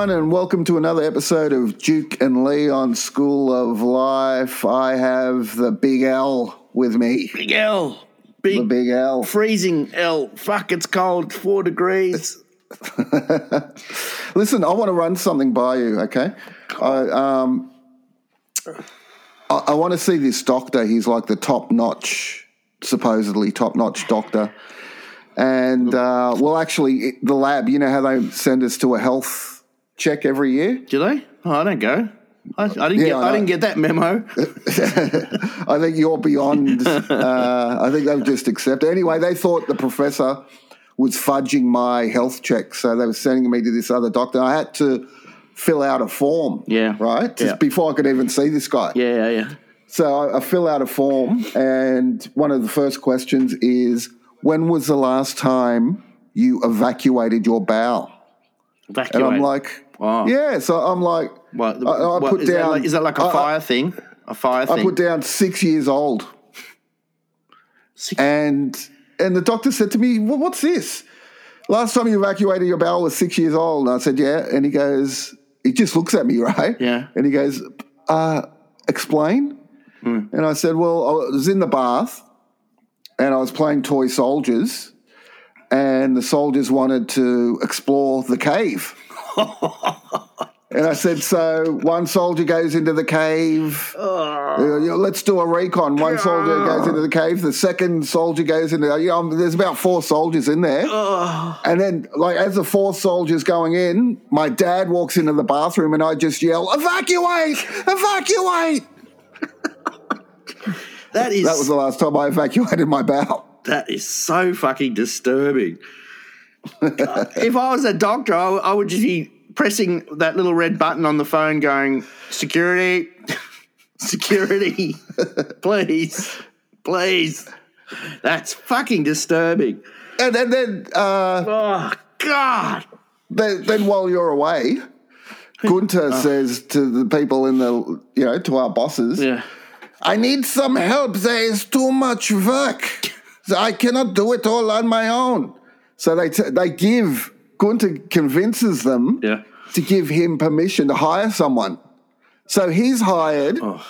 everyone, and welcome to another episode of Duke and Leon School of Life. I have the Big L with me. Big L. Big, The Big, L. freezing L. Fuck, it's cold. Four degrees. Listen, I want to run something by you, okay? I, um, I, I want to see this doctor. He's like the top notch, supposedly top notch doctor. And, uh, well, actually, the lab, you know how they send us to a health check every year? Do they? Oh, I don't go. I, I didn't Yeah, get. I I, didn't get that memo. I think you're beyond. Uh, I think they've just accepted. Anyway, they thought the professor was fudging my health check, so they were sending me to this other doctor. I had to fill out a form. Yeah. Right. Just Yeah. before I could even see this guy. Yeah, yeah, yeah. So I, I fill out a form, and one of the first questions is, "When was the last time you evacuated your bowel?" And I'm like, Wow. "Yeah." So I'm like, what, I, I what- put is down. That like, is that like a I- fire thing? A fire I thing. put down six years old. Six- And and the doctor said to me, well, "What's this? Last time you evacuated your bowel was six years old." And I said, "Yeah." And he goes, he just looks at me, right? Yeah. And he goes, uh, "Explain." Hmm. And I said, "Well, I was in the bath, and I was playing toy soldiers, and the soldiers wanted to explore the cave." And I said, so one soldier goes into the cave. uh, let's do a recon. One soldier goes into the cave. The second soldier goes into. You know, there's about four soldiers in there. And then, like, as the fourth soldier's going in, my dad walks into the bathroom, and I just yell, "Evacuate! Evacuate!" that is That was the last time I evacuated my bowel. that is so fucking disturbing. if I was a doctor, I, I would just be pressing that little red button on the phone, going, "Security, security, please, please." That's fucking disturbing. And, and then, uh, Oh God! then, then while you're away, Gunter says to the people in the, you know, to our bosses, Yeah. I need some help. There is too much work. I cannot do it all on my own. So they t- they give Gunter convinces them Yeah. to give him permission to hire someone. So he's hired oh.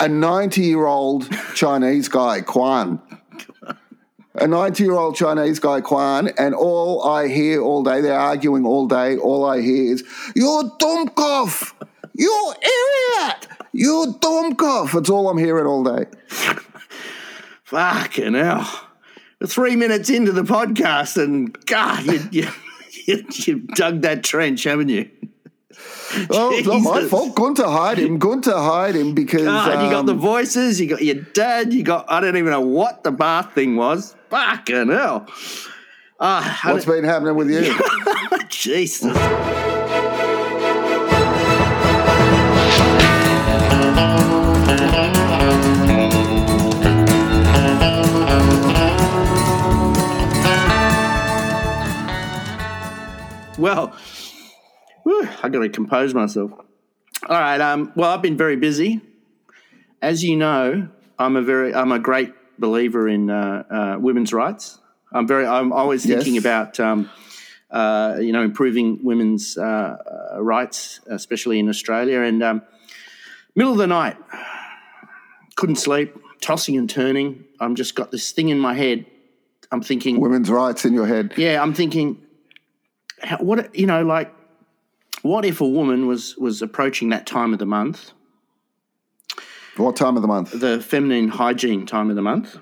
a 90 year old Chinese guy, Quan. A 90 year old Chinese guy, Quan, and all I hear all day, they're arguing all day. All I hear is, You Dummkopf! You idiot! You Dummkopf! It's all I'm hearing all day. Fucking hell. Three minutes into the podcast, and God, you, you, you, you've dug that trench, haven't you? Well, it's not my fault. Gunter hired him. Gunter hired him because. God, you got the um, voices, you got your dad, you got, I don't even know what the bath thing was. Fucking hell. I What's been happening with you? Jesus. Well, whew, I got to compose myself. All right. Um, well, I've been very busy. As you know, I'm a very, I'm a great believer in uh, uh, women's rights. I'm very, I'm always Yes. thinking about, um, uh, you know, improving women's uh, uh, rights, especially in Australia. And um, middle of the night, couldn't sleep, tossing and turning. I'm just got this thing in my head. I'm thinking, Women's rights in your head. yeah, I'm thinking, how, what you know, like, what if a woman was was approaching that time of the month, What time of the month? the feminine hygiene time of the month,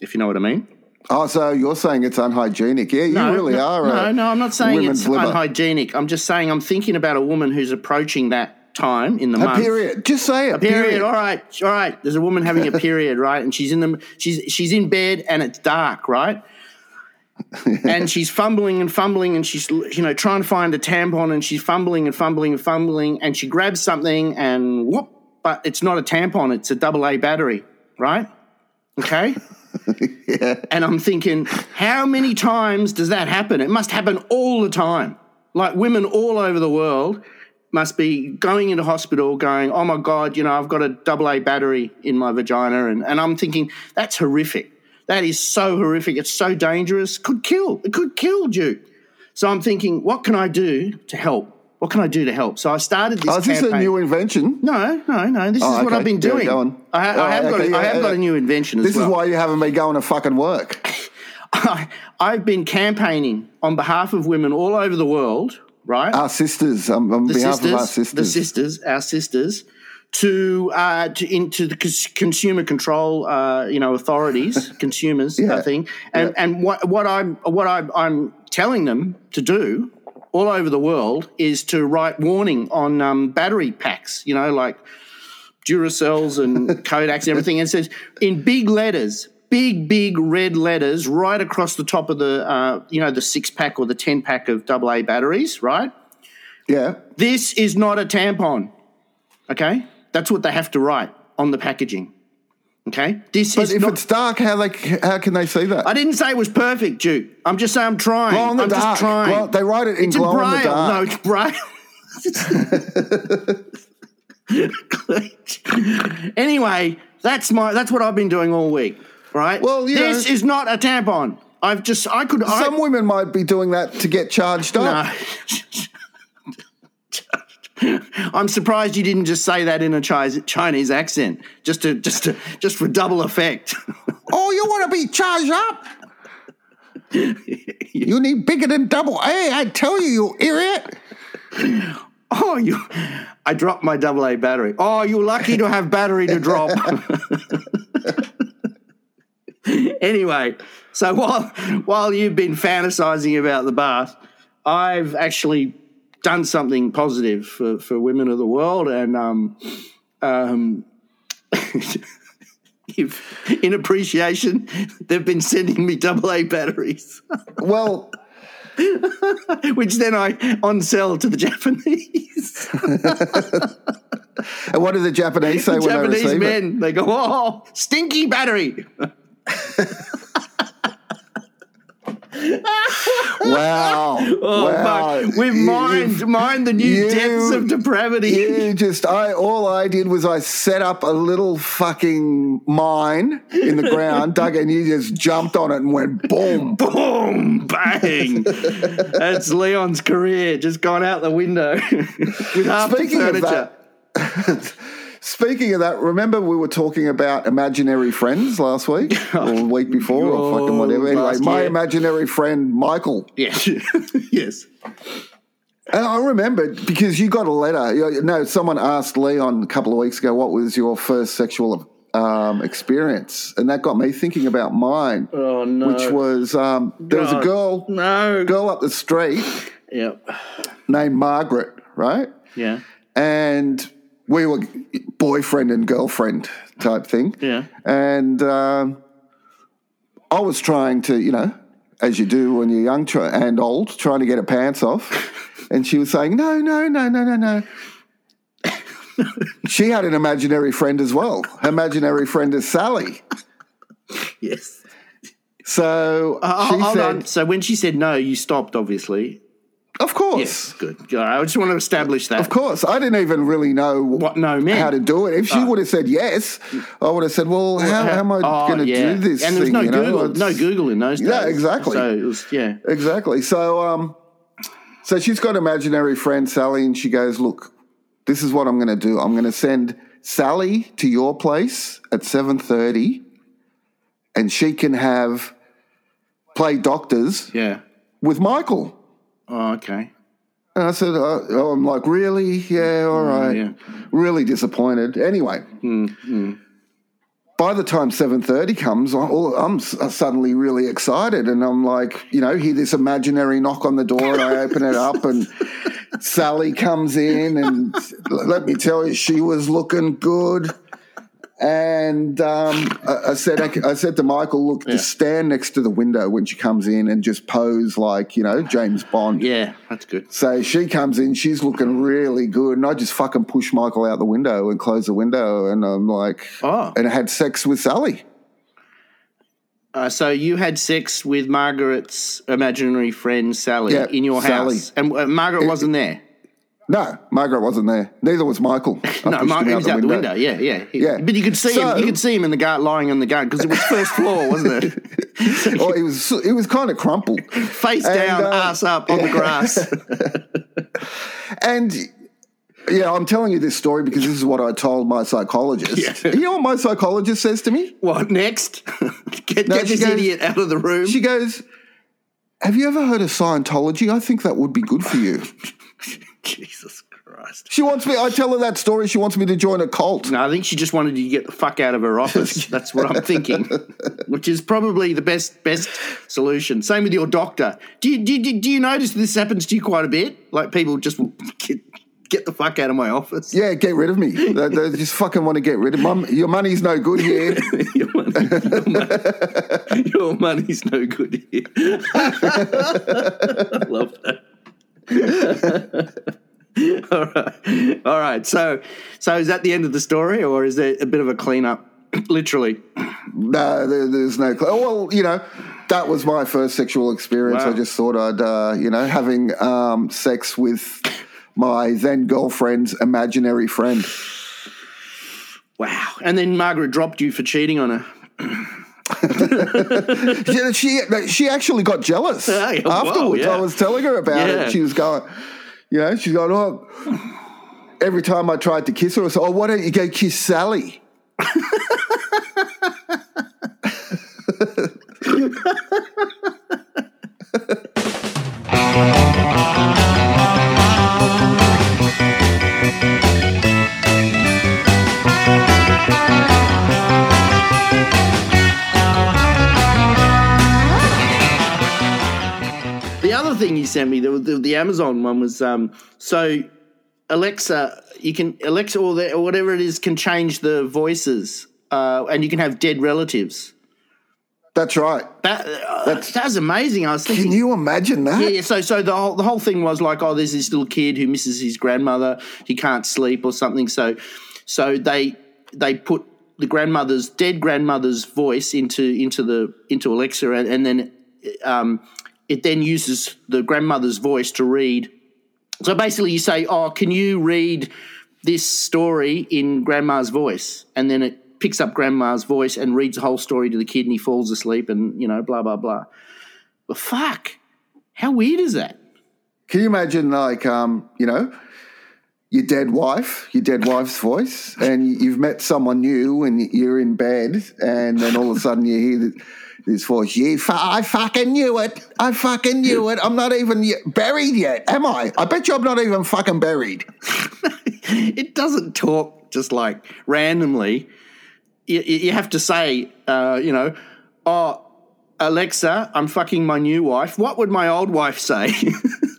if you know what I mean? Oh, so you're saying it's unhygienic? Yeah, you really no, are. No, a no, I'm not saying it's liver. unhygienic. I'm just saying I'm thinking about a woman who's approaching that time in the A month. period. Just say it. Period. All right, all right. There's a woman having a period, right? And she's in the she's she's in bed and it's dark, right? And she's fumbling and fumbling and she's you know trying to find a tampon and she's fumbling and fumbling and fumbling and she grabs something and whoop, but it's not a tampon, it's a double A battery, right? Okay. yeah. And I'm thinking, how many times does that happen? It must happen all the time. Like women all over the world must be going into hospital going, oh my God, you know, I've got a double A battery in my vagina. And, and I'm thinking, that's horrific. That is so horrific. It's so dangerous. Could kill. It could kill Duke. So I'm thinking, what can I do to help? What can I do to help? So I started this Oh, is this campaign. a new invention? no, no, no. This Oh, is what okay. I've been Yeah, doing. go on. I, Oh, I have got, okay, a, I yeah, have got a new invention as This well. is why you haven't been going to fucking work. I, I've been campaigning on behalf of women all over the world, right? Our sisters, um, on the behalf sisters, of our sisters. the sisters, our sisters, to uh, to into the consumer control, uh, you know, authorities, consumers, Yeah. I think, and Yeah. and what what I'm what I'm, I'm telling them to do all over the world is to write warning on um, battery packs, you know, like Duracells and Kodaks and everything, and says in big letters. Big, big red letters right across the top of the, uh, you know, the six pack or the 10 pack of AA batteries, right? yeah. This is not a tampon. Okay? That's what they have to write on the packaging. Okay? This But is But if not. it's dark, how they how can they see that? I didn't say it was perfect, Duke. I'm just saying I'm trying. Glow in the I'm dark. just trying. Glow- they write it in it's glow in in the braille. dark. No, it's braille. anyway, that's my that's what I've been doing all week. Right? Well, this know- is not a tampon. I've just I could I, Some women might be doing that to get charged up. No. I'm surprised you didn't just say that in a Chinese accent, just to just to just for double effect. Oh, you want to be charged up? you need bigger than double A. I tell you, you idiot. oh, you! I dropped my double A battery. Oh, you're lucky to have battery to drop. anyway, so while while you've been fantasizing about the bath, I've actually done something positive for, for women of the world, and um, um, if, in appreciation, they've been sending me double A batteries, Well, which then I on sell to the Japanese. and what do the Japanese say when they Japanese receive it? men, they go, oh, stinky battery. Wow. Oh, wow. fuck. We've You- mined, mined the new you- depths of depravity. You just, I all I did was I set up a little fucking mine in the ground, Doug, and you just jumped on it and went boom. Boom, bang. That's Leon's career just gone out the window with half Speaking the of furniture. that, speaking of that, remember we were talking about imaginary friends last week or the week before or fucking whatever. Anyway, my year. imaginary friend Michael. Yes. yes. And I remember because you got a letter. Know, someone asked Leon a couple of weeks ago, "What was your first sexual um, experience?" And that got me thinking about mine, Oh, no. which was um, there was a girl, No. girl up the street Yep. named Margaret, right? Yeah. And we were boyfriend and girlfriend type thing. Yeah. And um, I was trying to, you know, as you do when you're young try- and old, trying to get her pants off. And she was saying, no, no, no, no, no, no. she had an imaginary friend as well. Her imaginary friend is Sally. Yes. So Uh, she hold said, on. So when she said no, you stopped, obviously. Of course. Yes. Good. Good. I just want to establish that. Of course. I didn't even really know What no meant. how to do it. If she would have said yes, I would have said, well, how, how am I Oh, going to yeah. do this And there was thing? no? Google, no Google in those days. Yeah, exactly. So it was, yeah. Exactly. So, um, so she's got imaginary friend Sally, and she goes, "Look, this is what I'm going to do. I'm going to send Sally to your place at seven thirty, and she can have play doctors Yeah. with Michael." Oh, okay. And I said, uh, oh, "I'm like, really? Yeah, all mm, right." yeah. Really disappointed. Anyway. Mm, mm. By the time seven thirty comes, I- I'm uh, suddenly really excited, and I'm like, you know, hear this imaginary knock on the door, and I open it up, and Sally comes in, and let me tell you, she was looking good. And um, I, I said, I, said to Michael, look, just stand next to the window when she comes in, and just pose like you know James Bond. Yeah, that's good. So she comes in, she's looking really good, and I just fucking push Michael out the window and close the window, and I'm like, Oh. and I had sex with Sally. Uh, so you had sex with Margaret's imaginary friend Sally Yeah, in your Sally. house, and uh, Margaret wasn't there. No, Margaret wasn't there. Neither was Michael. No, Margaret was out the window. Yeah, yeah, He- Yeah. But you could see him. You could see him in the garden, lying on the garden because it was first floor, wasn't it? Oh, he was he was kind of crumpled. Face And, down, uh, ass up on the grass. And yeah, I'm telling you this story because this is what I told my psychologist. Yeah. You know what my psychologist says to me? What next? get No, get this goes- idiot out of the room. She goes, Have you ever heard of Scientology? I think that would be good for you. Jesus Christ. She wants me, I tell her that story. She wants me to join a cult. No, I think she just wanted you to get the fuck out of her office. That's what I'm thinking, which is probably the best best solution. Same with your doctor. Do you, do you, do you notice this happens to you quite a bit? Like people just get, get the fuck out of my office. Yeah, get rid of me. They, they just fucking want to get rid of Mum, your money's no good here. your, money, your, money, your money's no good here. I love that. All right, all right. So, so is that the end of the story, or is there a bit of a cleanup? Literally, No, there, there's no. Cl- well, you know, that was my first sexual experience. Wow. I just thought I'd, uh, you know, having um, sex with my then girlfriend's imaginary friend. wow. And then Margaret dropped you for cheating on her. Yeah, she she actually got jealous wow, afterwards. yeah. I was telling her about Yeah. it. She was going, you know, she's going, oh. Every time I tried to kiss her, I said, "Oh, why don't you go kiss Sally?" sent me, the, the, the Amazon one was um, so Alexa, you can Alexa or, the, or whatever it is can change the voices, uh, and you can have dead relatives. That's right. That uh, that was amazing. I was thinking, Can you imagine that? Yeah, yeah. So, so the whole the whole thing was like, oh, there's this little kid who misses his grandmother. He can't sleep or something. So, so they they put the grandmother's dead grandmother's voice into into the into Alexa, and, and then um, it then uses the grandmother's voice to read. So basically, you say, oh, can you read this story in grandma's voice, and then it picks up grandma's voice and reads the whole story to the kid, and he falls asleep, and you know, blah blah blah. But fuck, how weird is that? Can you imagine, like, um, you know, your dead wife, your dead wife's voice, and you've met someone new, and you're in bed, and then all of a sudden you hear th- this voice. You, I fucking knew it. I fucking knew it. I'm not even yet buried yet, am I? I bet you I'm not even fucking buried. It doesn't talk just like randomly. You, you you have to say, uh, you know, oh, Alexa, I'm fucking my new wife. What would my old wife say?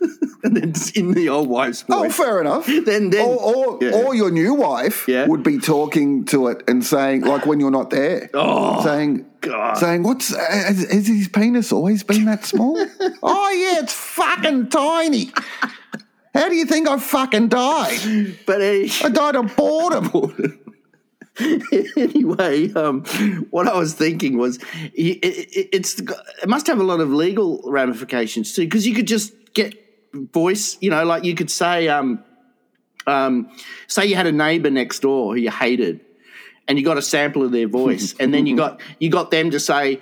in the old wife's Oh, fair enough. Then- then- or, or, yeah. or your new wife Yeah. would be talking to it and saying, like, when you're not there, Oh, saying, God. saying, "What's has, has his penis always been that small?" oh yeah, it's fucking tiny. How do you think I fucking died? but uh, I died of boredom. anyway, um, what I was thinking was, it, it, it's it must have a lot of legal ramifications too, because you could just get voice, you know, like you could say, um, um, say you had a neighbor next door who you hated, and you got a sample of their voice, and then you got you got them to say.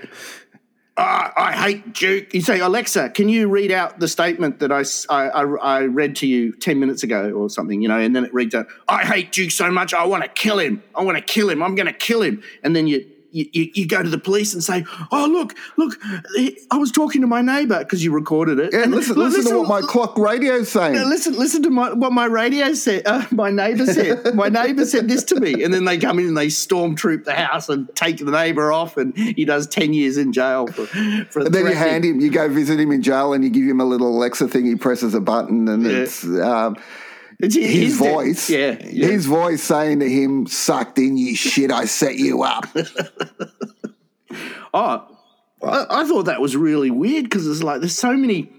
"Ah, I hate Duke. You say, Alexa, can you read out the statement that I, I, I read to you 10 minutes ago or something, you know? And then it reads out, I hate Duke so much, I want to kill him. I want to kill him. I'm going to kill him. And then you, you, you you go to the police and say, oh, look, look, I was talking to my neighbor because you recorded it. Yeah, And listen, look, listen, to what my clock radio's saying. Listen, listen to my, what my radio said. Uh, my neighbour said. My neighbour said this to me, and then they come in and they stormtroop the house and take the neighbour off, and he does ten years in jail for. for And then you hand him, you go visit him in jail, and you give him a little Alexa thing. He presses a button, and it's um, It's his his voice. Yeah, yeah. his voice saying to him, "Sucked in, you shit. I set you up." Oh, I, I thought that was really weird because it's like there's so many,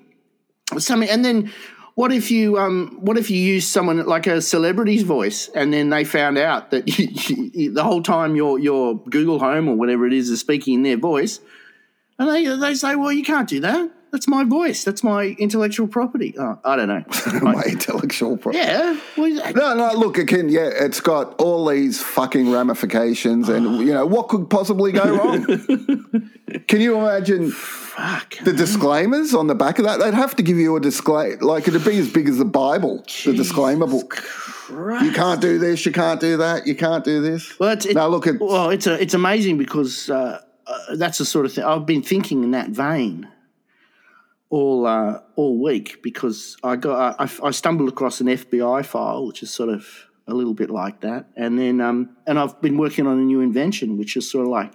so many, and then what if you um what if you use someone like a celebrity's voice and then they found out that you, you, the whole time your your Google Home or whatever it is is speaking in their voice, and they they say, well, you can't do that. That's my voice. That's my intellectual property. Oh, I don't know. My intellectual property. yeah. No, no, look, it can, yeah, it's got all these fucking ramifications, and, you know, what could possibly go wrong? can you imagine fuck. the disclaimers on the back of that? They'd have to give you a disclaimer, like it'd be as big as the Bible, the disclaimer book. Christ. You can't do this, you can't do that, you can't do this. Well, it's, it, Now, look, it's, well, it's a, it's amazing because uh, uh, that's the sort of thing I've been thinking in that vein all uh, all week because I got I, I stumbled across an FBI file which is sort of a little bit like that, and then um, and I've been working on a new invention which is sort of like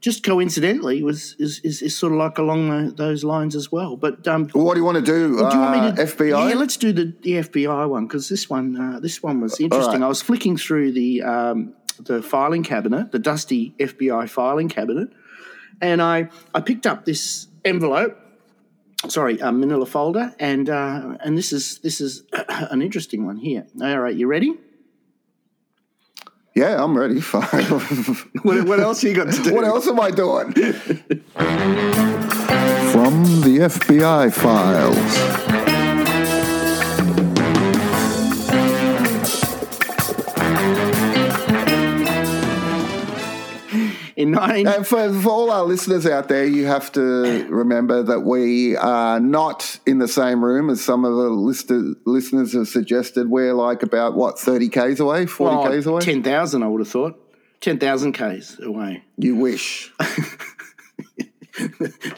just coincidentally was is, is, is sort of like along the, those lines as well. But um, what do you want to do? do you want me uh, to FBI? Yeah, let's do the, the FBI one because this one uh, this one was interesting. right. I was flicking through the um, the filing cabinet, the dusty FBI filing cabinet, and I I picked up this envelope. Sorry, a Manila folder, and uh, and this is this is an interesting one here. All right, you ready? yeah, I'm ready. Fine. What, what else you got to do? what else am I doing? From the FBI files. In nine, And for, for all our listeners out there, you have to remember that we are not in the same room as some of the lister, listeners have suggested. We're like about, what, 30 Ks away, 40 Ks away? ten thousand, I would have thought. Ten thousand k's away. You wish.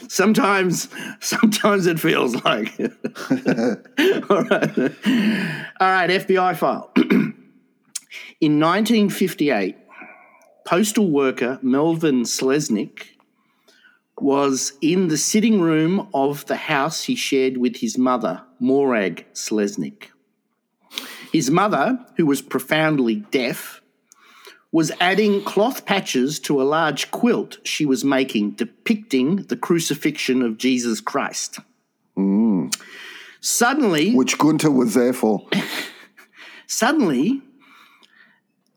Sometimes, sometimes it feels like. All right, all right. FBI file. In 1958, postal worker Melvin Slesnik was in the sitting room of the house he shared with his mother, Morag Slesnik. His mother, who was profoundly deaf, was adding cloth patches to a large quilt she was making depicting the crucifixion of Jesus Christ. Hmm. Suddenly, Which Gunter was there for. suddenly,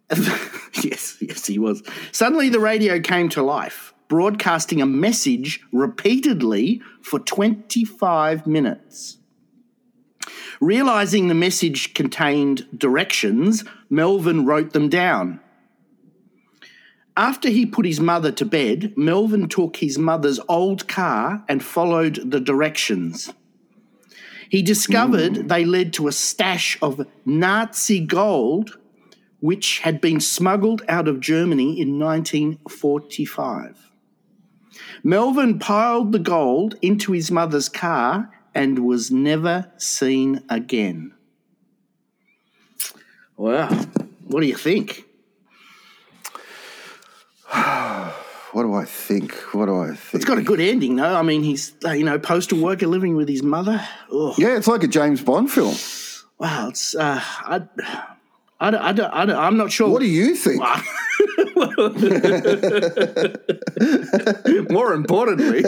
yes, yes, he was. Suddenly, the radio came to life, broadcasting a message repeatedly for 25 minutes. Realizing the message contained directions, Melvin wrote them down. After he put his mother to bed, Melvin took his mother's old car and followed the directions. He discovered hmm. they led to a stash of Nazi gold, which had been smuggled out of Germany in 1945. Melvin piled the gold into his mother's car and was never seen again. Wow. What do you think? What do I think? What do I think? It's got a good ending, though. I mean, he's, uh, you know, postal worker living with his mother. Oh, yeah, it's like a James Bond film. wow. It's, uh, I, I, don't- I, don't- I, don't- I'm not sure. What do you think? More importantly,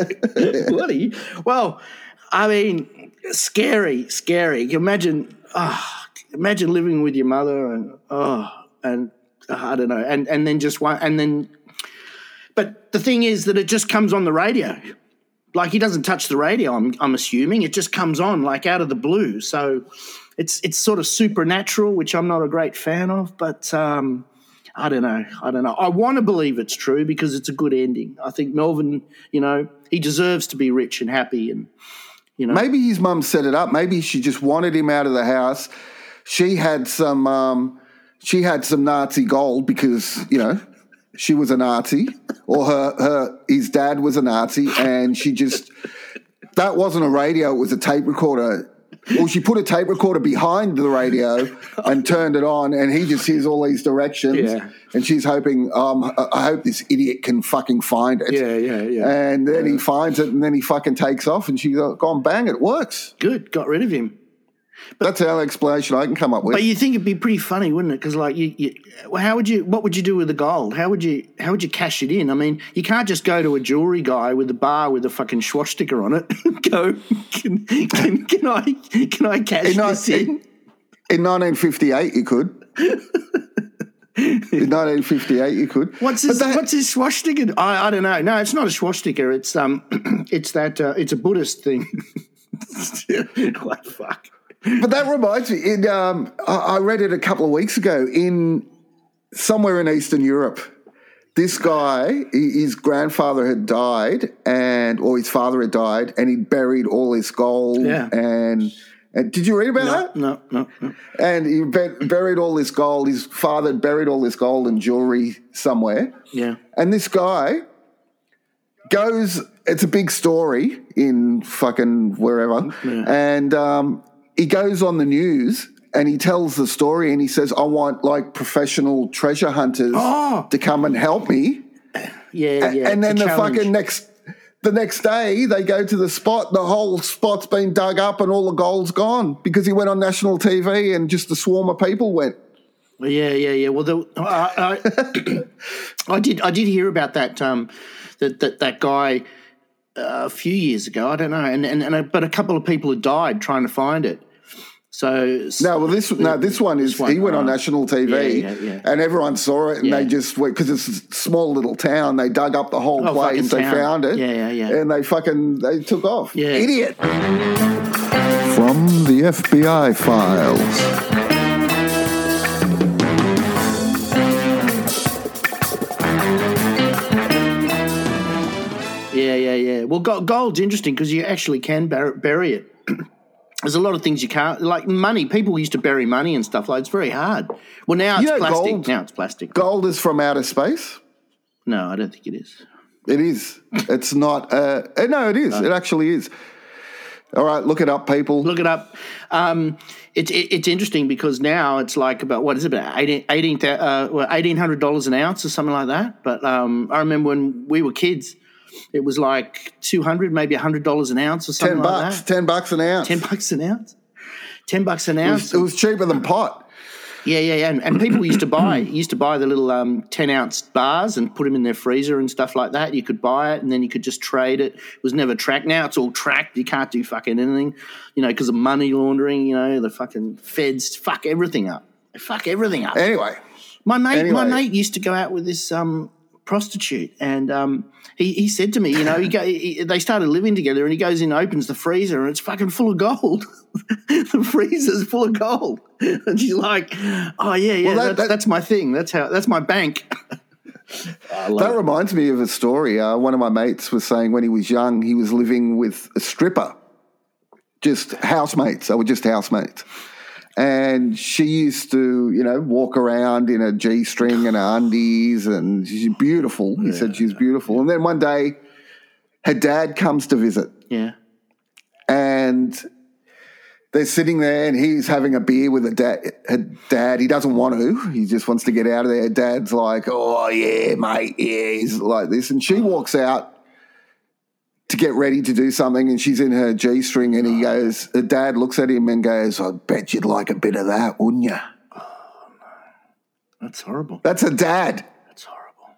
what do you? Well, I mean, scary, scary. Imagine, ah, imagine living with your mother and oh, and uh, I don't know, and and then just one, and then. But the thing is that it just comes on the radio. Like he doesn't touch the radio. I'm I'm assuming it just comes on like out of the blue. So it's it's sort of supernatural, which I'm not a great fan of. But um, I don't know. I don't know. I want to believe it's true because it's a good ending. I think Melvin, you know, he deserves to be rich and happy, and you know, Maybe his mum set it up. Maybe she just wanted him out of the house. She had some. Um, she had some Nazi gold because you know she was a Nazi, or her her his dad was a Nazi, and she just that wasn't a radio. It was a tape recorder. Well, she put a tape recorder behind the radio and turned it on, and he just hears all these directions. Yeah. And she's hoping, um, I- I hope this idiot can fucking find it. yeah, yeah, yeah. And then he finds it, and then he fucking takes off, and she's gone, bang, it works. good. Got rid of him. That's the only explanation I can come up with. But you think it'd be pretty funny, wouldn't it? Because like you, you, how would you? What would you do with the gold? How would you? How would you cash it in? I mean, you can't just go to a jewelry guy with a bar with a fucking swastika on it. and go, can, can, can I? Can I cash In this in? in 1958, you could. in 1958, you could. What's this? that- what's this swastika? I, I don't know. No, it's not a swastika. It's um, it's that. Uh, it's a Buddhist thing. what fuck? But that reminds me. In um, I, I read it a couple of weeks ago in somewhere in Eastern Europe. This guy, his grandfather had died, and or his father had died, and he buried all his gold. Yeah. And, and did you read about that? No, no, no. And he buried all this gold. His father had buried all this gold and jewelry somewhere. Yeah. And this guy goes, it's a big story in fucking wherever. And um, he goes on the news and he tells the story and he says, I want like professional treasure hunters Oh. to come and help me. Yeah, yeah. and then the challenge. fucking next. The next day, they go to the spot. The whole spot's been dug up, and all the gold's gone because he went on national TV, and just a swarm of people went. Yeah, yeah, yeah. Well, the, I, I, I did, I did hear about that. Um, that that that guy uh, a few years ago. I don't know, and and, and a, but a couple of people had died trying to find it. So No, well, this no, this one is one, he went on oh. national TV, Yeah, yeah, yeah. and everyone saw it, and they just went because it's a small little town. They dug up the whole Oh, place, they town. found it, Yeah, yeah, yeah. and they fucking they took off. Yeah. Idiot. From the FBI files. Yeah, yeah, yeah. Well, gold's interesting because you actually can bur- bury it. There's a lot of things you can't, like money. People used to bury money and stuff like. It's very hard. Well, now it's You know, plastic. gold- Now it's plastic. Gold is from outer space. No, I don't think it is. It is. It's not. Uh, uh, no, it is. It actually is. All right, look it up, people. Look it up. Um, it's it, it's interesting because now it's like about what is it about 18, 18 uh, well, eighteen hundred dollars an ounce or something like that. But um, I remember when we were kids, it was like two hundred, maybe hundred dollars an ounce or something ten like bucks. that. Ten bucks an ounce. Ten bucks an ounce. Ten bucks an it, ounce. was, it was cheaper than pot. Yeah, yeah, yeah. And, and people used to buy used to buy the little um, ten ounce bars and put them in their freezer and stuff like that. You could buy it and then you could just trade it. It was never tracked. Now it's all tracked. You can't do fucking anything, you know, because of money laundering. You know, the fucking feds fuck everything up. They fuck everything up. Anyway, My mate, my mate used to go out with this um, prostitute, and um, he, he said to me, you know, he, go, he they started living together, and he goes in, opens the freezer, and it's fucking full of gold. the freezer's full of gold, and she's like, "Oh yeah, yeah, Well, that- that's, that- that's my thing. That's how. That's my bank." That reminds me of a story. Uh, one of my mates was saying when he was young, he was living with a stripper, just housemates. They were just housemates. And she used to, you know, walk around in a G string and her undies, and she's beautiful. He said she's beautiful. And then one day, her dad comes to visit, yeah, and they're sitting there and he's having a beer with a dad. Her dad, he doesn't want to. He just wants to get out of there. Dad's like, "Oh yeah, mate, yeah." He's like this, and she walks out to get ready to do something, and she's in her g string, and he goes. Her dad looks at him and goes, "I bet you'd like a bit of that, wouldn't you?" that's horrible. That's a dad. That's horrible.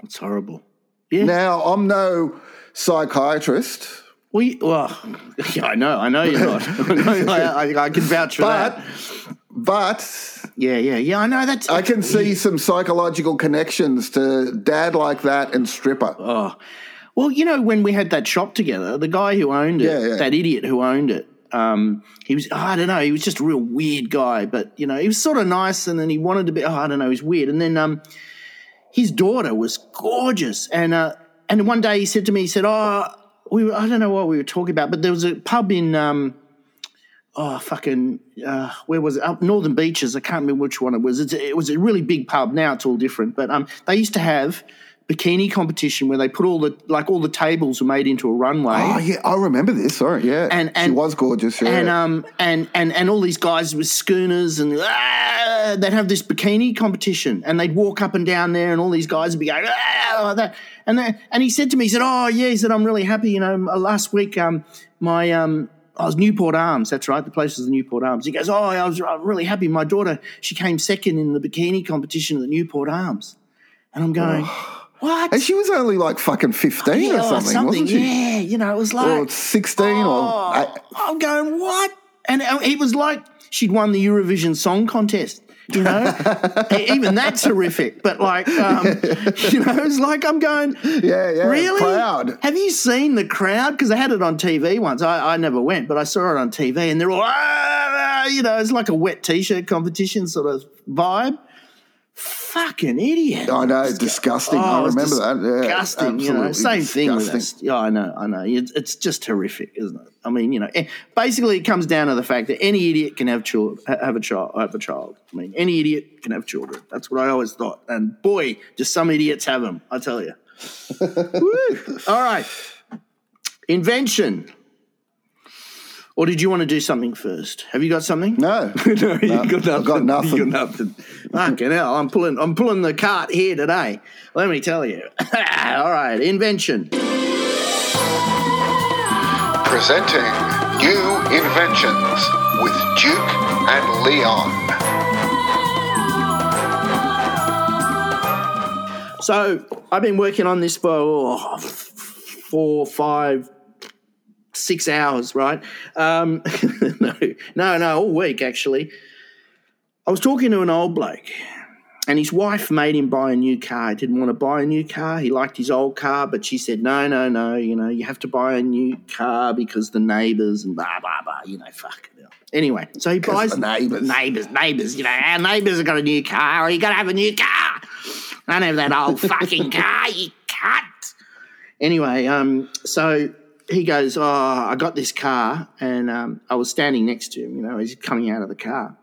That's horrible. Yeah. Now I'm no psychiatrist, well, you, well, yeah, I know. I know you're not. I, I, I can vouch for but that. but Yeah, yeah, yeah. I know. That's. I can see some psychological connections to dad like that and stripper. Oh, well, you know, when we had that shop together, the guy who owned it, Yeah, yeah. that idiot who owned it, um, he was, oh, I don't know, he was just a real weird guy, but, you know, he was sort of nice and then he wanted to be, oh, I don't know, he's weird. And then um, his daughter was gorgeous. And, uh, and one day he said to me, he said, oh, we were, I don't know what we were talking about, but there was a pub in, um, oh, fucking, uh, where was it? Up Northern Beaches. I can't remember which one it was. It's, it was a really big pub. Now it's all different. But um, they used to have bikini competition where they put all the, like all the tables were made into a runway. Oh yeah, I remember this. Sorry, yeah, And- she was gorgeous. Yeah. And um and and and all these guys with schooners and ah, they'd have this bikini competition and they'd walk up and down there and all these guys would be going ah, like that and then and he said to me he said oh yeah he said I'm really happy you know last week um my um I was Newport Arms that's right the place was the Newport Arms he goes oh I was I'm really happy my daughter she came second in the bikini competition at the Newport Arms and I'm going what and she was only like fucking fifteen Yeah, or something, wasn't she? yeah you know it was like Or sixteen, Oh, or I'm going, what? And it was like she'd won the Eurovision Song Contest. You know, even that's horrific. But like, um, you know, it's like I'm going. Yeah, yeah. Really? Proud. Have you seen the crowd? Because I had it on TV once. I, I never went, but I saw it on TV, and they're all, "Ah," you know, it's like a wet t-shirt competition sort of vibe. Fucking idiot! I know, disgusting. I Oh, it's remember that. Yeah, disgusting. you know, same thing with disgusting. us. Yeah, I know, I know. It's, it's just horrific, isn't it? I mean, you know, eh, basically, it comes down to the fact that any idiot can have child, have a child, have a child. I mean, any idiot can have children. That's what I always thought. And boy, just some idiots have them. I tell you. All right, invention. Or did you want to do something first? Have you got something? No, no, you got nothing. I've got nothing. You got nothing. Fucking hell, I'm pulling. I'm pulling the cart here today. Let me tell you. All right, invention. Presenting New Inventions with Duke and Leon. So I've been working on this for oh, four, five, six hours, right? Um, no, no, no, all week actually. I was talking to an old bloke, and his wife made him buy a new car. He didn't want to buy a new car. He liked his old car, but she said, "No, no, no. You know, you have to buy a new car because the neighbours and blah blah blah. You know, fuck. Anyway, so he buys the neighbours. neighbours, neighbours. You know, our neighbours have got a new car. Or you got to have a new car. I don't have that old fucking car. You cunt. Anyway, um, so he goes, "Oh, I got this car," and um, I was standing next to him. You know, he's coming out of the car,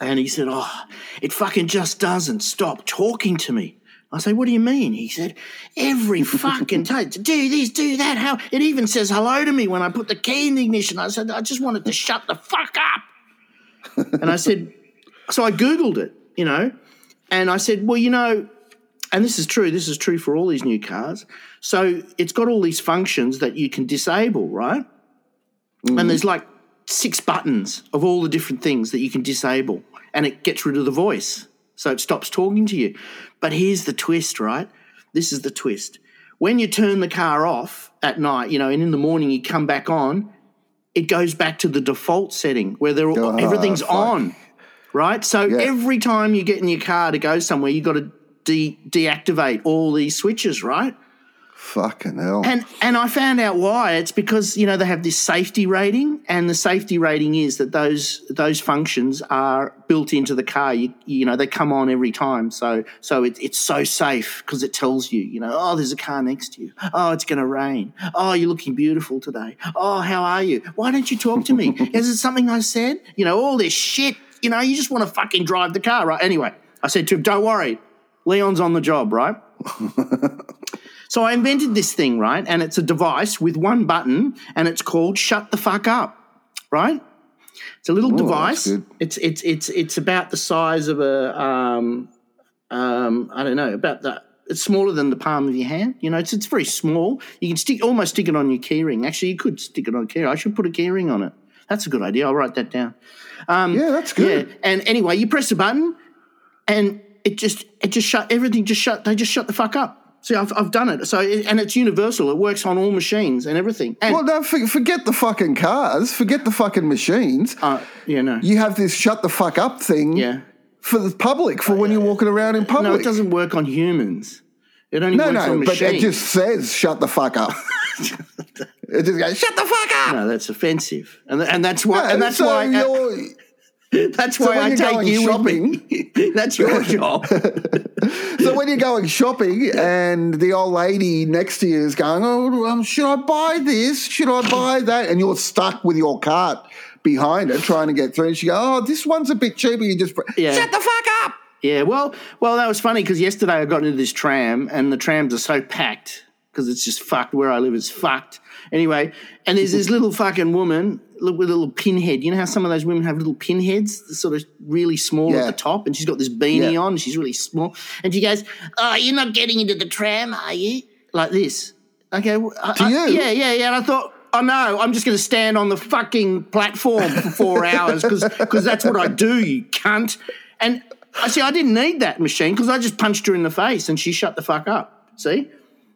and he said, "Oh, it fucking just doesn't stop talking to me." I say, "What do you mean?" He said, "Every fucking time, do this, do that. How it even says hello to me when I put the key in the ignition." I said, "I just wanted to shut the fuck up." and I said, so I googled it, you know, and I said, well, you know, and this is true. This is true for all these new cars. So it's got all these functions that you can disable, right? And mm. there's like six buttons of all the different things that you can disable, and it gets rid of the voice. So it stops talking to you. But here's the twist, right? This is the twist. When you turn the car off at night, you know, and in the morning you come back on, it goes back to the default setting where they're all, Oh, everything's fuck. on, right? So Yeah. every time you get in your car to go somewhere, you got to de- deactivate all these switches, right? Fucking hell. And and I found out why. It's because you know they have this safety rating, and the safety rating is that those those functions are built into the car. You, you know they come on every time, so so it, it's so safe because it tells you, you know, oh, there's a car next to you. Oh, it's going to rain. Oh, you're looking beautiful today. Oh, how are you? Why don't you talk to me? is it something I said? You know, all this shit. You know, you just want to fucking drive the car, right? Anyway, I said to him, don't worry, Leon's on the job, right? So I invented this thing, right? And it's a device with one button, and it's called "Shut the Fuck Up," right? It's a little that's device. It's it's it's it's about the size of a um um I don't know about that. It's smaller than the palm of your hand. You know, it's it's very small. You can stick almost stick it on your keyring. Actually, you could stick it on a keyring. I should put a keyring on it. That's a good idea. I'll write that down. yeah, that's good. Yeah. And anyway, you press a button, and it just it just shut everything. Just shut. They just shut the fuck up. See, I've, I've done it. So it, and it's universal. It works on all machines and everything. And Well, no, for, forget the fucking cars. Forget the fucking machines. uh, yeah, no, You have this shut the fuck up thing yeah. for the public, for when you're walking around in public. No, it doesn't work on humans. It only No, works no, on but it just says shut the fuck up. it just goes, shut the fuck up. no, that's offensive, and and that's why Yeah, and that's so why you're- that's so why I take you shopping- that's your job. so when you're going shopping and the old lady next to you is going, oh, um, should I buy this? Should I buy that? And you're stuck with your cart behind her trying to get through. And she goes, oh, this one's a bit cheaper. You just Yeah. shut the fuck up. Yeah, well, well, that was funny because yesterday I got into this tram and the trams are so packed because it's just fucked. Where I live is fucked. Anyway, and there's this little fucking woman with a little pinhead. You know how some of those women have little pinheads, sort of really small Yeah. at the top, and she's got this beanie Yeah. on. She's really small, and she goes, "Oh, you're not getting into the tram, are you?" Like this. Okay, well, I- To I- you? yeah, yeah, yeah. And I thought. Oh no! I'm just going to stand on the fucking platform for four hours because that's what I do, you cunt. And I see, I didn't need that machine because I just punched her in the face and she shut the fuck up. See?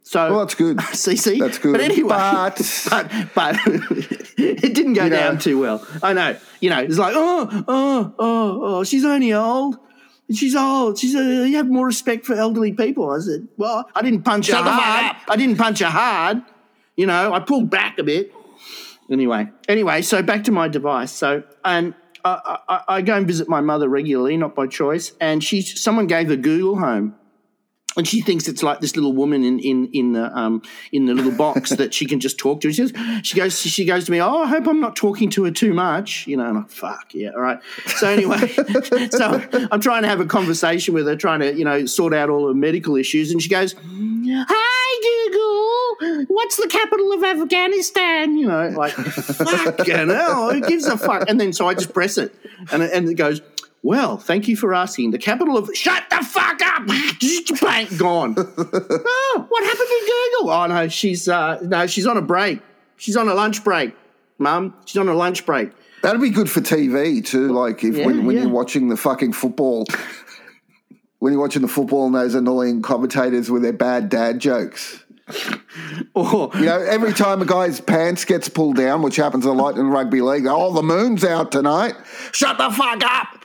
So Well, that's good. See, That's good. But anyway, But- but, but it didn't go You know- down too well. I know. You know, it's like, oh, oh, oh, oh, she's only old. She's old. She's uh, you have more respect for elderly people. I said, well, I didn't punch Shut her hard. I didn't punch her hard. You know, I pulled back a bit. Anyway, anyway, so back to my device. So, and I, I, I go and visit my mother regularly, not by choice. And she, someone gave her Google Home, and she thinks it's like this little woman in in in the um in the little box that she can just talk to. She says, she goes she goes to me, oh, I hope I'm not talking to her too much, you know. And I'm like, fuck yeah, all right. So anyway, so I'm trying to have a conversation with her, trying to you know sort out all her medical issues, and she goes, hi Google, what's the capital of Afghanistan? You know, like fucking hell, who gives a fuck? And then so I just press it, and it, and it goes. Well, thank you for asking. The capital of shut the fuck up, bang, gone. oh, what happened to Google? Oh no, she's uh, no, she's on a break. She's on a lunch break, Mum. She's on a lunch break. That'd be good for TV too. Like if Yeah, when, when yeah. you're watching the fucking football, when you're watching the football and those annoying commentators with their bad dad jokes. Or You know, every time a guy's pants gets pulled down, which happens a lot in rugby league, oh, the moon's out tonight. Shut the fuck up.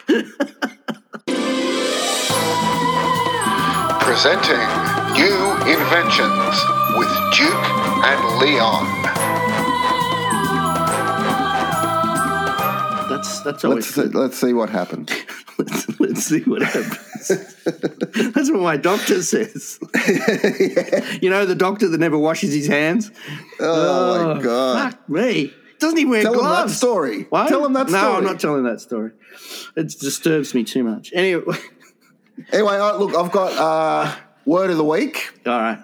Presenting New Inventions with Duke and Leon. that's that's always Let's see, let's see what happened. let's, let's see what happens. that's what my doctor says. You know, the doctor that never washes his hands. Oh, my oh, god! Fuck me. Doesn't even wear Tell him that story. What? Tell him that story. no. I'm not telling that story. It disturbs me too much. Anyway, Anyway, uh, look, I've got uh, word of the week. all right.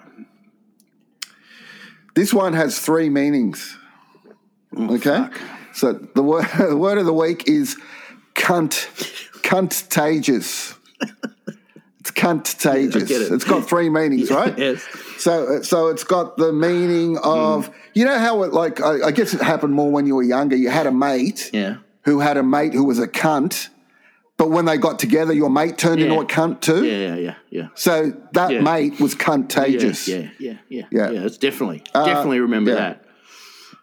This one has three meanings. Oh, okay, so the word the word of the week is cunt, cuntagious. It's cuntagious. get it. It's got three meanings, right? Yes. So, so it's got the meaning hmm. of you know how it like I, I guess it happened more when you were younger. You had a mate Yeah. who had a mate who was a cunt, but when they got together, your mate turned into a cunt too. Yeah, yeah, yeah, yeah. So that Yeah. mate was contagious. yeah, yeah, yeah, Yeah. yeah. It's definitely, uh, definitely remember yeah. that.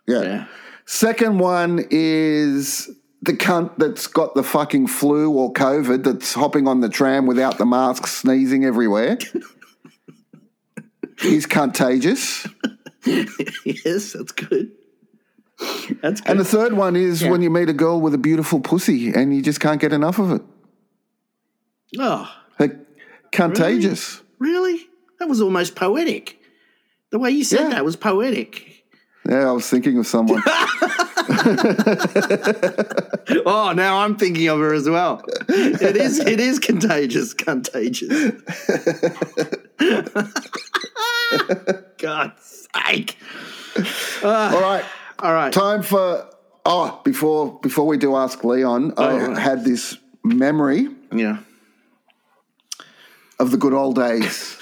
Yeah. Yeah. Second one is the cunt that's got the fucking flu or COVID that's hopping on the tram without the mask, sneezing everywhere. He's contagious. yes, that's good. That's good. And the third one is Yeah. when you meet a girl with a beautiful pussy and you just can't get enough of it. oh, Like, contagious. really? That was almost poetic. The way you said Yeah. that was poetic. Yeah, I was thinking of someone. Oh, now I'm thinking of her as well. It is, it is contagious, contagious. God's sake! Ah. All right. All right. Time for oh, before before we do ask Leon, I right. had this memory Yeah. of the good old days.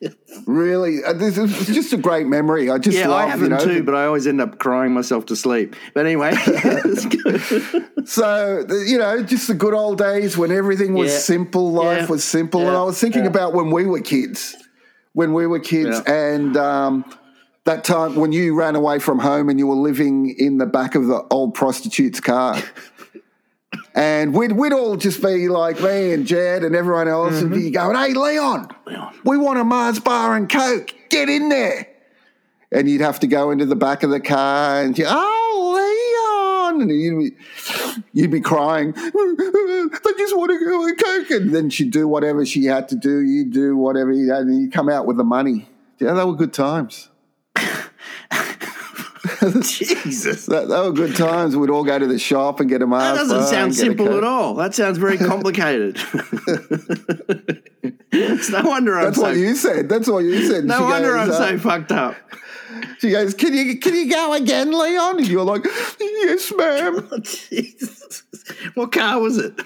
really, uh, this is just a great memory. I just Yeah, love, I have you know. too, but I always end up crying myself to sleep. But anyway. So you know, just the good old days when everything was Yeah. simple, life Yeah. was simple, and I was thinking Yeah. about when we were kids, when we were kids, Yeah. and um, that time when you ran away from home and you were living in the back of the old prostitute's car. And we'd, we'd all just be like me and Jed and everyone else Mm-hmm. and be going, hey, Leon, Leon. we want a Mars bar and Coke. Get in there. And you'd have to go into the back of the car and you, oh, Leon. And you'd be, you'd be crying, I just want to go and Coke. And then she'd do whatever she had to do. You'd do whatever you had, and you'd come out with the money. Yeah, they were good times. Jesus. That, they were good times. We'd all go to the shop and get a Mars That doesn't sound and get a simple at all. That sounds very complicated. it's no wonder I'm That's so. what you said. That's what you said. no She wonder goes, I'm uh, so fucked up. She goes, "Can you can you go again, Leon?" And you're like, "Yes, ma'am." Oh, Jesus. What car was it?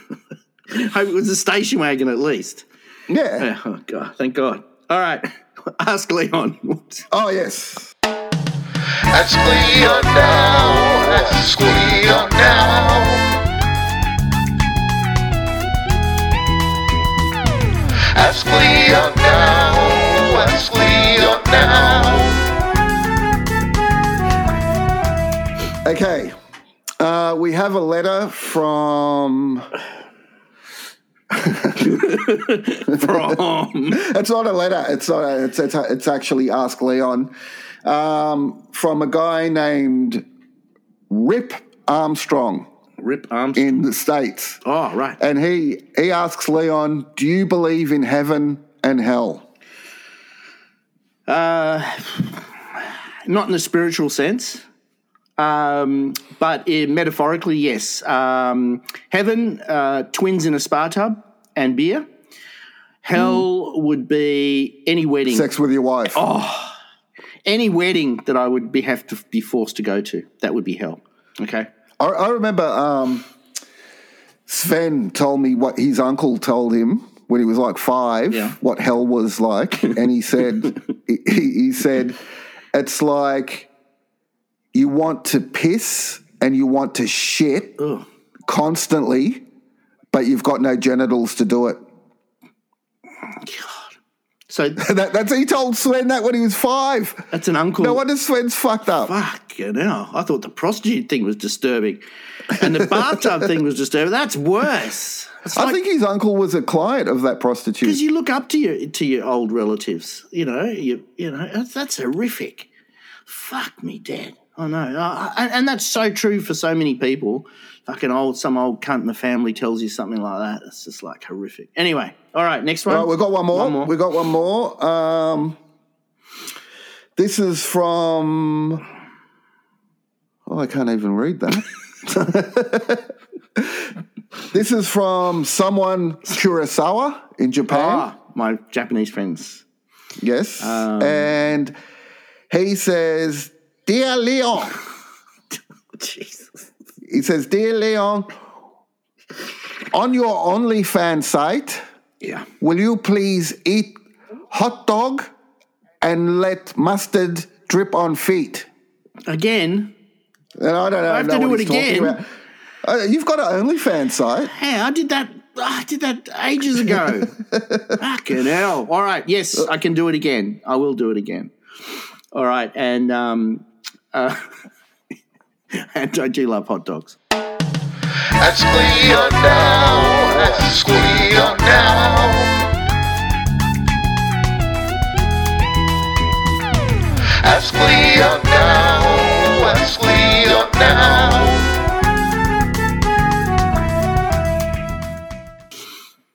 Hope it was a station wagon at least. Yeah. Yeah, Oh God! Thank God. All right, ask Leon. Oh yes. Ask Leon now. Ask Leon now. Ask Leon now. Ask Leon now. Okay. Uh, we have a letter from. from. it's not a letter. It's not. A, it's, it's it's actually ask Leon um, from a guy named Rip Armstrong Rip Armstrong. in the states, Oh, right. and he he asks Leon, "Do you believe in heaven and hell?" Uh, not in the spiritual sense, um, but metaphorically, yes. Um, heaven, uh, twins in a spa tub and beer. Hell would be any wedding, Sex with your wife. Oh. Any wedding that I would be have to be forced to go to. That would be hell. Okay. I, I remember um, Sven told me what his uncle told him when he was like five, Yeah. what hell was like, and he said, he, he said, it's like you want to piss and you want to shit Ugh. constantly, but you've got no genitals to do it. So That, that's he told Sven that when he was five. that's an uncle. No wonder Sven's fucked up. Fuck you know. I thought the prostitute thing was disturbing. And the bathtub thing was disturbing. That's worse. It's I like, think his uncle was a client of that prostitute. because you look up to your to your old relatives, you know, you you know, that's, that's horrific. Fuck me Dad. I know. And, and that's so true for so many people. Fucking old, some old cunt in the family tells you something like that. It's just like horrific. Anyway, all right, next one. All right, we've got one more. One more. We've got one more. Um, this is from. Oh, I can't even read that. this is from someone Kurosawa in Japan. Ah, my Japanese friends. Yes. Um, and he says, Dear Leon, Jesus. He says, Dear Leon, on your OnlyFans site, Yeah. Will you please eat hot dog and let mustard drip on feet? Again, And I don't know. I have to do it again? Uh, you've got an OnlyFans site. Hey, I did that. I did that ages ago. Fucking hell! All right, yes, I can do it again. I will do it again. All right, and um, uh, and I do love hot dogs. Ask Leon now. Ask Leon now. Ask Leon now. Ask Leon now.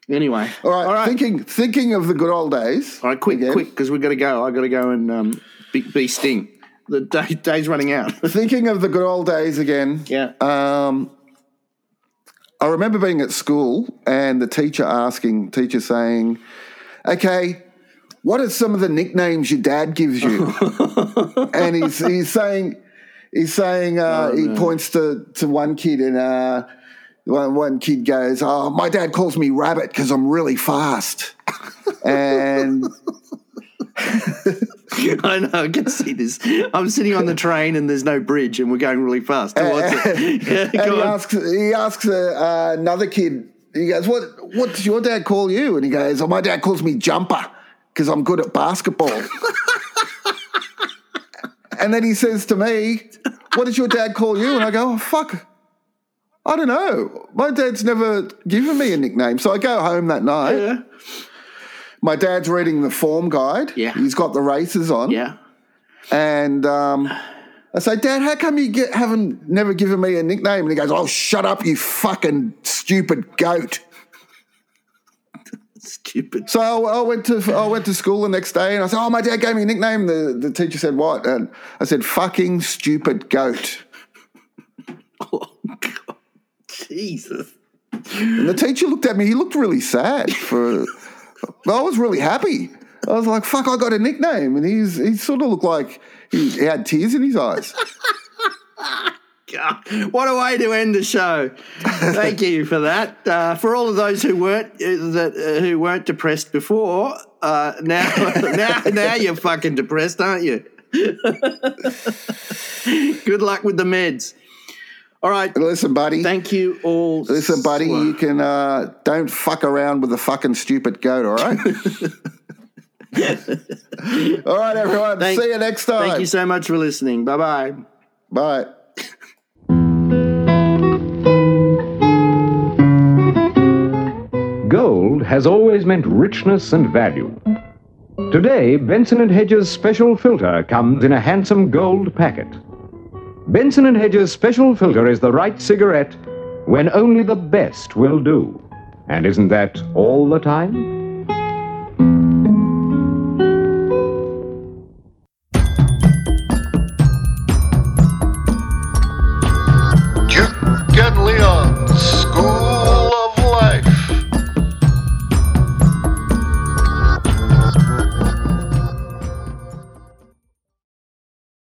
Anyway, All right, all right, Thinking, thinking of the good old days. all right. Quick, again. quick, because we've got to go. I got to go and um, be, be sting. The day, day's running out. Thinking of the good old days again. yeah. Um, I remember being at school and the teacher asking, teacher saying, "Okay, what are some of the nicknames your dad gives you?" and he's he's saying, he's saying, uh, he points to to one kid and uh, one one kid goes, "Oh, my dad calls me Rabbit because I'm really fast," and. I know. I can see this. I'm sitting on the train and there's no bridge, and we're going really fast. Towards it. Yeah, and he asks, he asks uh, uh, another kid. He goes, "What? What does your dad call you?" And he goes, "Oh, my dad calls me Jumper because I'm good at basketball." and then he says to me, "What does your dad call you?" And I go, "Oh, fuck." I don't know. My dad's never given me a nickname. So I go home that night. Yeah. My dad's reading the form guide. Yeah. He's got the races on. Yeah. And um, I say, Dad, how come you get, haven't never given me a nickname? And he goes, Oh, shut up, you fucking stupid goat. Stupid. So I, I went to I went to school the next day and I said, Oh, my dad gave me a nickname. The, the teacher said, What? And I said, Fucking stupid goat. Oh, God. Jesus. And the teacher looked at me. He looked really sad. For I was really happy. I was like, "Fuck! I got a nickname," and he's he sort of looked like he, had tears in his eyes. God, what a way to end the show! Thank you for that. Uh, for all of those who weren't uh, that uh, who weren't depressed before, uh, now now now you're fucking depressed, aren't you? Good luck with the meds. All right. Listen, buddy. Thank you all. Listen, buddy, you can uh, don't fuck around with the fucking stupid goat, all right? all right, everyone. Thank, See you next time. Thank you so much for listening. Bye-bye. Bye. Gold has always meant richness and value. Today, Benson and Hedges' special filter comes in a handsome gold packet. Benson & Hedges Special Filter is the right cigarette when only the best will do. And isn't that all the time? Duke and Leon.